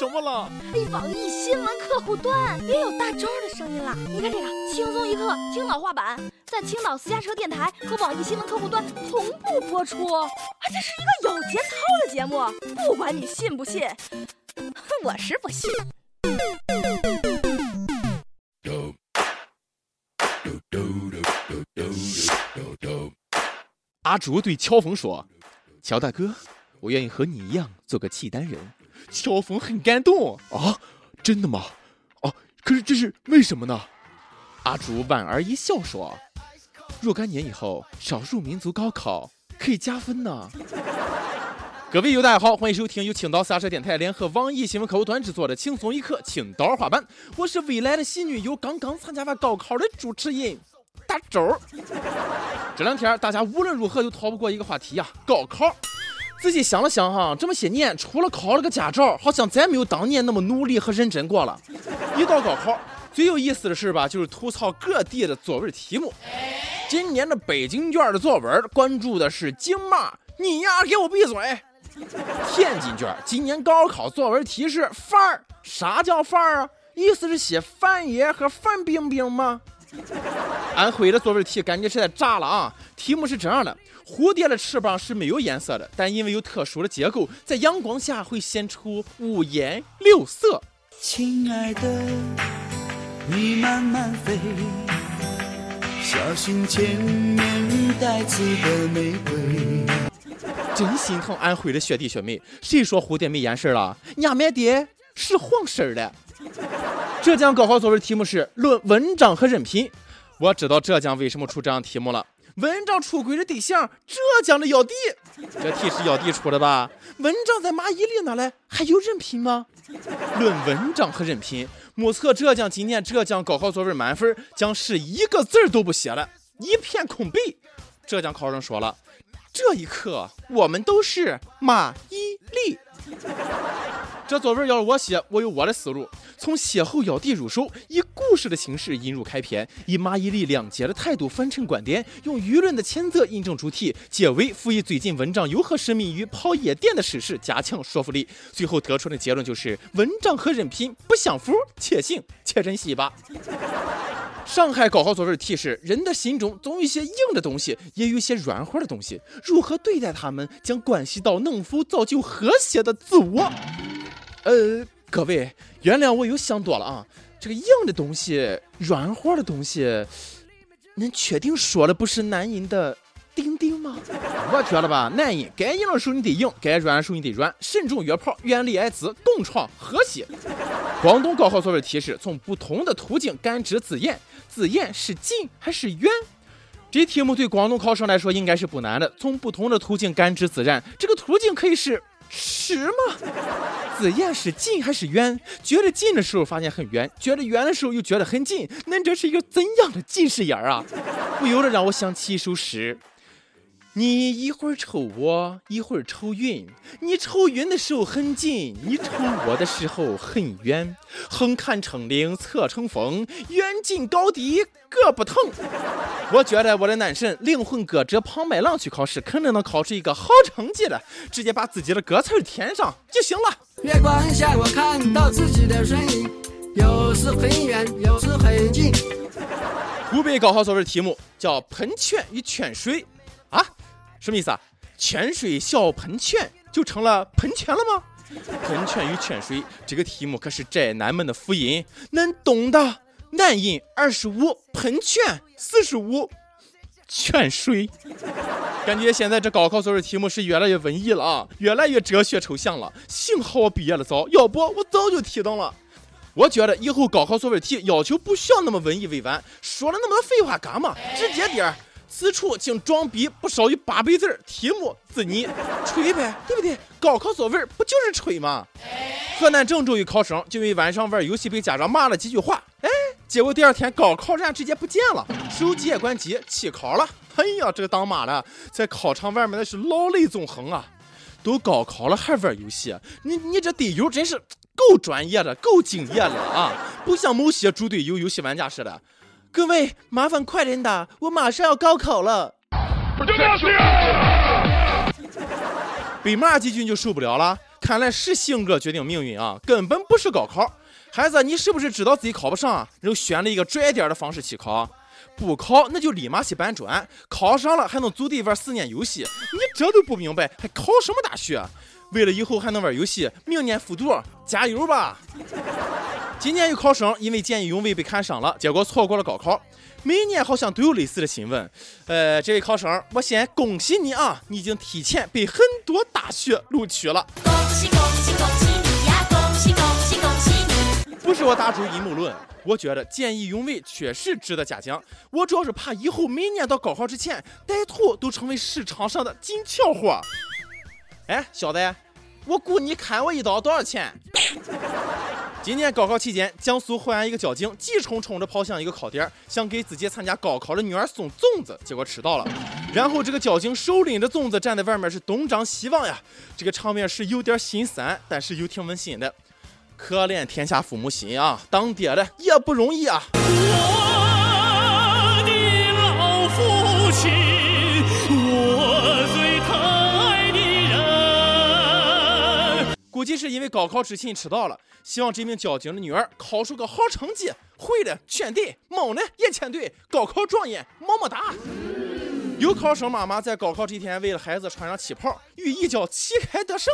什么了？哎，网易新闻客户端也有大招的声音了。你看这个轻松一刻青岛话版，在青岛私家车电台和网易新闻客户端同步播出。啊，这是一个有节操的节目，不管你信不信，我是不信。阿竹对乔峰说：“乔大哥，我愿意和你一样做个契丹人。”乔峰很感动啊，真的吗？哦，可是这是为什么呢？阿竹莞尔一笑说：“若干年以后，少数民族高考可以加分呢。”各位友大家好，欢迎收听由青岛洒车电台联合网易新闻客户端制作的《轻松一刻青岛话版》，我是未来的新女友，刚刚参加完高考的主持人大周。这两天大家无论如何都逃不过一个话题呀，高考。仔细想了想哈，这么些年除了考了个驾照，好像再没有当年那么努力和认真过了。一到高考，最有意思的事吧，就是吐槽各地的作文题目。今年的北京卷的作文关注的是京骂，你丫给我闭嘴！天津卷今年高考作文题是范儿，啥叫范儿啊？意思是写范爷和范冰冰吗？安徽的作文题感觉是在炸了啊！题目是这样的：蝴蝶的翅膀是没有颜色的，但因为有特殊的结构，在阳光下会显出五颜六色。亲爱的，你慢慢飞，小心前面带刺的玫瑰。真心疼安徽的学弟学妹，谁说蝴蝶没颜色了？俺们的是黄色的。浙江高考作文题目是论文章和人品。我知道浙江为什么出这样题目了。文章出轨的对象，浙江的要地。这题是要地出的吧？文章在蚂蚁里哪来？还有人品吗？论文章和人品，目测浙江今年浙江高考作文满分将是一个字都不写了，一片空白。浙江考生说了，这一刻我们都是蚂蚁里。这作文要是我写，我有我的思路。从邂逅要地入手，以故事的形式引入开篇，以马伊琍谅解的态度反衬观点，用舆论的谴责印证主题，结尾辅以最近文章又和市民与跑夜店的事实，加强说服力。最后得出的结论就是：文章和人品不相符，且行且珍惜吧。上海高考作文题是：人的心中总有一些硬的东西，也有一些软和的东西，如何对待他们，将关系到能否造就和谐的自我。呃，各位，原谅我又想多了啊。这个硬的东西，软和的东西，恁确定说的不是男人的丁丁吗？我觉得吧，男人该硬的时候你得硬，该软的时候你得软。慎重约炮，远离艾滋，共创和谐。广东高考作文题是：从不同的途径感知自然，自然是近还是远？这题目对广东考生来说应该是不难的。从不同的途径感知自然，这个途径可以是。是吗？字眼是近还是远？觉得近的时候发现很远，觉得远的时候又觉得很近。恁这是一个怎样的近视眼啊？不由得让我想起一首诗。你一会儿瞅我，一会儿瞅云。你瞅云的时候很近，你瞅我的时候很远。横看成岭侧成峰，远近高低各不同。我觉得我的男神灵魂歌者庞麦郎去考试，肯定能考出一个好成绩的，直接把自己的歌词填上就行了。月光下，我看到自己的身影，有时很远，有时很近。湖北高考作文题目叫喷泉与泉水。啊，什么意思啊？泉水小喷泉就成了喷泉了吗？喷泉与泉水这个题目可是宅男们的福音，恁懂的。男人二十五，喷泉四十五，泉水。感觉现在这高考作文题目是越来越文艺了啊，越来越哲学抽象了。幸好我毕业了早，要不我早就提到了。我觉得以后高考作文题要求不需要那么文艺委婉，说了那么多废话干嘛？直接点儿。此处请装逼不少于八百字题目自拟，吹呗，对不对？高考作文不就是吹吗？河南郑州一考生就因为晚上玩游戏被家长骂了几句话，哎，结果第二天高考站直接不见了，手机也关机，弃考了。哎呀，这个当妈的在考场外面那是老泪纵横啊！都高考了还玩游戏，你你这队友真是够专业的，够敬业的啊！不像某些猪队友游戏玩家似的。各位，麻烦快点打，我马上要高考了。被骂几句就受不了了，看来是性格决定命运啊，根本不是高考。孩子，你是不是知道自己考不上，然后选了一个拽点的方式去考？不考那就立马去搬砖，考上了还能组队玩四年游戏。你这都不明白，还考什么大学？为了以后还能玩游戏，明年复读，加油吧！今年有考生因为见义勇为被看上了，结果错过了高考。每年好像都有类似的新闻。呃，这位考生，我先恭喜你啊，你已经提前被很多大学录取了。恭喜恭喜恭喜你呀！恭喜恭喜恭喜你！不是我打主阴谋论，我觉得见义勇为确实值得嘉奖。我主要是怕以后每年到高考之前，歹徒都成为市场上的金俏货。哎，小子，我估你砍我一刀多少钱？今年高考期间，江苏淮安一个交警急冲冲地跑向一个考点，想给自己参加高考的女儿送粽子，结果迟到了。然后这个交警手拎着粽子站在外面是东张西望呀，这个场面是有点心酸，但是又挺温馨的。可怜天下父母心啊，当爹的也不容易啊。我的老父亲，估计是因为高考之前迟到了。希望这名交警的女儿考出个好成绩，会的全对，蒙的也全对，高考状元，么么哒。有考生妈妈在高考这天为了孩子穿上旗袍，寓意叫旗开得胜。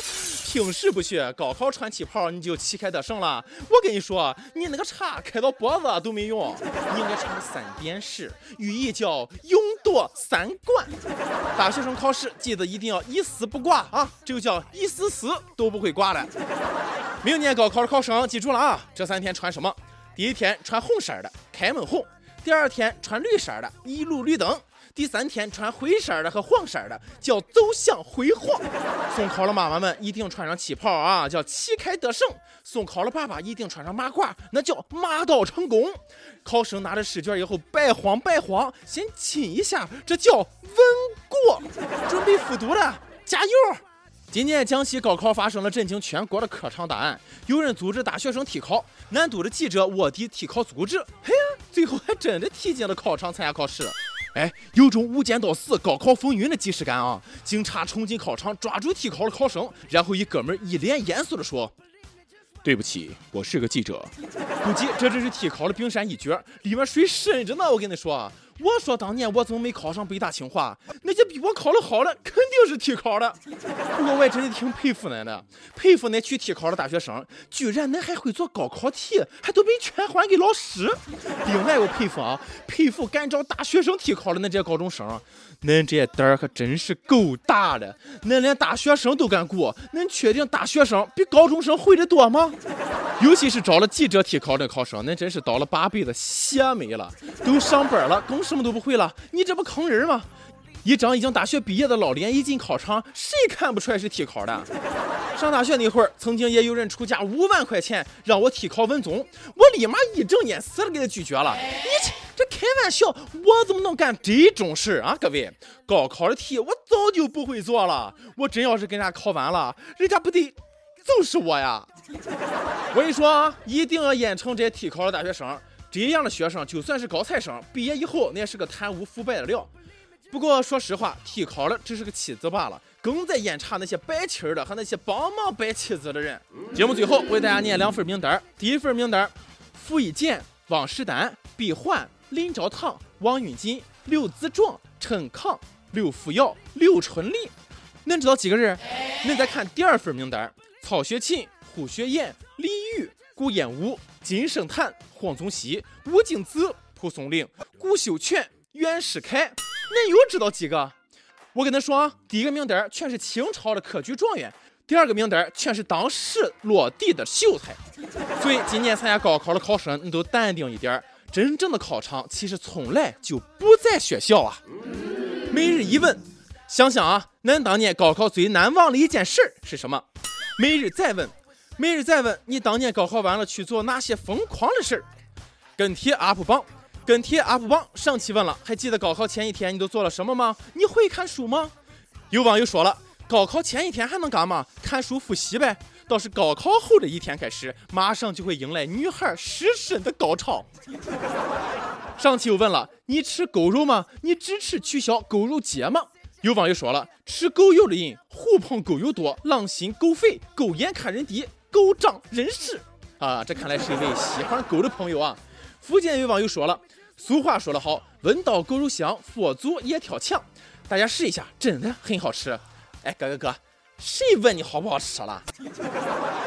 平时不学，高考穿旗袍你就旗开得胜了。我跟你说，你那个叉开到脖子都没用，你应该穿三点式，寓意叫勇夺三冠。大学生考试记得一定要一丝不挂啊，这就叫一丝丝都不会挂了。明年高考的考生记住了啊，这三天穿什么？第一天穿红色的，开门红；第二天穿绿色的，一路绿灯。第三天穿灰色的和黄色的叫走向辉煌，送考的妈妈们一定穿上旗袍啊，叫旗开得胜；送考的爸爸一定穿上马褂，那叫马到成功。考生拿着试卷以后白慌白慌，先亲一下，这叫稳过。准备复读了，加油！今年江西高考发生了震惊全国的科场大案，有人组织大学生替考，南都的记者卧底替考组织，嘿呀，最后还真的踢进了考场参加考试。哎，有种无间道四高考风云的即视感啊！警察冲进考场，抓住替考的考生，然后一哥们一脸严肃地说：“对不起，我是个记者。”估计这只是替考的冰山一角，里面水深着呢。我跟你说。我说当年我怎么没考上北大清华？那些比我考的好的肯定是替考的。不过我也真的挺佩服恁的，佩服恁去替考的大学生，居然恁还会做高考题，还都被全还给老师。另外我佩服啊，佩服敢找大学生替考的那些高中生，恁这胆儿可真是够大的。恁连大学生都敢过，恁确定大学生比高中生会的多吗？尤其是找了记者替考的考生，恁真是倒了八辈子血霉了，都上班了，更什么都不会了，你这不坑人吗？一张已经大学毕业的老脸一进考场，谁看不出来是替考的？上大学那会儿，曾经也有人出价五万块钱让我替考文综，我立马义正言辞的给他拒绝了。你这这开玩笑，我怎么能干这种事啊？各位，高考的题我早就不会做了，我真要是跟人家考完了，人家不得揍死我呀？我跟你说啊，一定要严惩这些替考的大学生。这样的学生，就算是高材生，毕业以后那也是个贪污腐败的料。不过说实话，替考的只是个棋子罢了，更在严查那些摆棋的和那些帮忙摆棋子的人。节目最后为大家念两份名单第一份名单：傅一简、汪士丹、毕焕、林兆堂、王云锦、刘子壮、陈康、刘福尧、刘春丽。恁知道几个人？恁再看第二份名单曹雪芹。胡雪岩、李煜、顾炎武、金圣叹、黄宗羲、吴敬梓、蒲松龄、顾秀全、袁世凯，恁又知道几个？我跟恁说啊，第一个名单全是清朝的科举状元，第二个名单全是当时落地的秀才。所以今年参加高考的考生，你都淡定一点，真正的考场其实从来就不在学校啊。每日一问，想想啊，恁当年高考最难忘的一件事是什么？每日再问。每日再问你当年高考完了去做哪些疯狂的事儿？跟帖 UP 榜，跟帖 UP 榜，上期问了，还记得高考前一天你都做了什么吗？你会看书吗？有网友说了，高考前一天还能干嘛？看书复习呗。倒是高考后的一天开始，马上就会迎来女孩失身的高潮。上期又问了，你吃狗肉吗？你支持取消狗肉节吗？有网友说了，吃狗肉的人，狐朋狗友多，狼心狗肺，狗眼看人低，狗仗人势。啊，这看来是一位喜欢狗的朋友啊。福建有网友说了，俗话说得好，闻到狗肉香，佛祖也跳墙。大家试一下，真的很好吃。哎，哥哥哥，谁问你好不好吃了？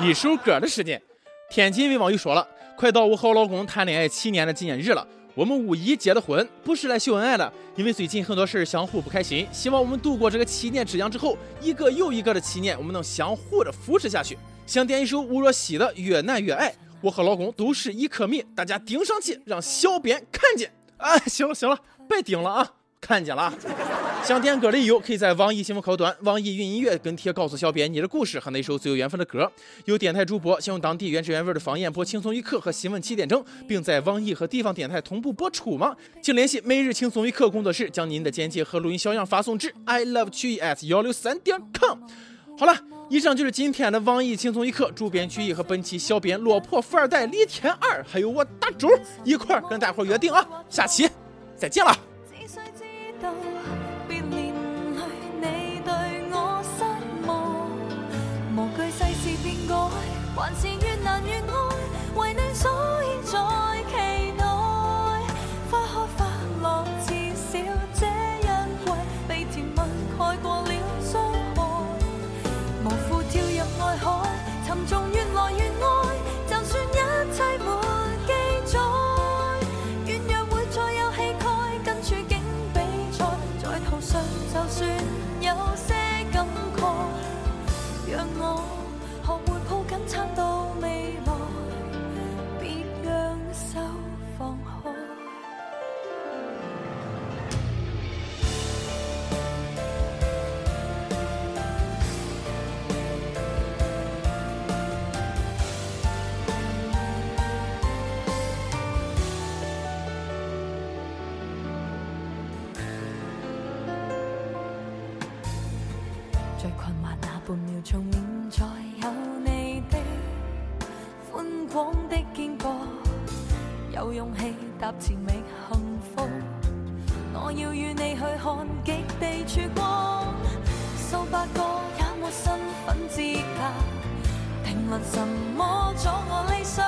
一首歌的时间，天津一位网友说了，快到我和我老公谈恋爱七年的纪念日了。我们五一结的婚，不是来秀恩爱的，因为最近很多事儿相互不开心，希望我们度过这个七年之痒之后，一个又一个的七年，我们能相互的扶持下去。想点一首吴若希的《越难越爱》，我和老公都是一颗米，大家盯上去，让小编看见。哎，行了行了，别顶了啊。看见了，想点歌的友可以在网易新闻客户端、网易云音乐跟帖告诉小编你的故事和那首最有缘分的歌。有电台主播想用当地原汁原味的方言播《轻松一刻》和新闻七点整，并在网易和地方电台同步播出吗？请联系每日轻松一刻工作室，将您的简介和录音小样发送至 i love 曲艺 at 幺六三点 com。好了，以上就是今天的网易轻松一刻，主编曲艺和本期小编落魄富二代李天二，还有我大周一块儿跟大伙约定啊，下期再见了。别连累你对我失望，无惧世事变改，还是越难越爱，为你所以在最困惑那半秒钟，现在有你的宽广的肩膊，有勇气踏前觅幸福。我要与你去看极地曙光，数百个也没身份资格，评论什么阻我理想，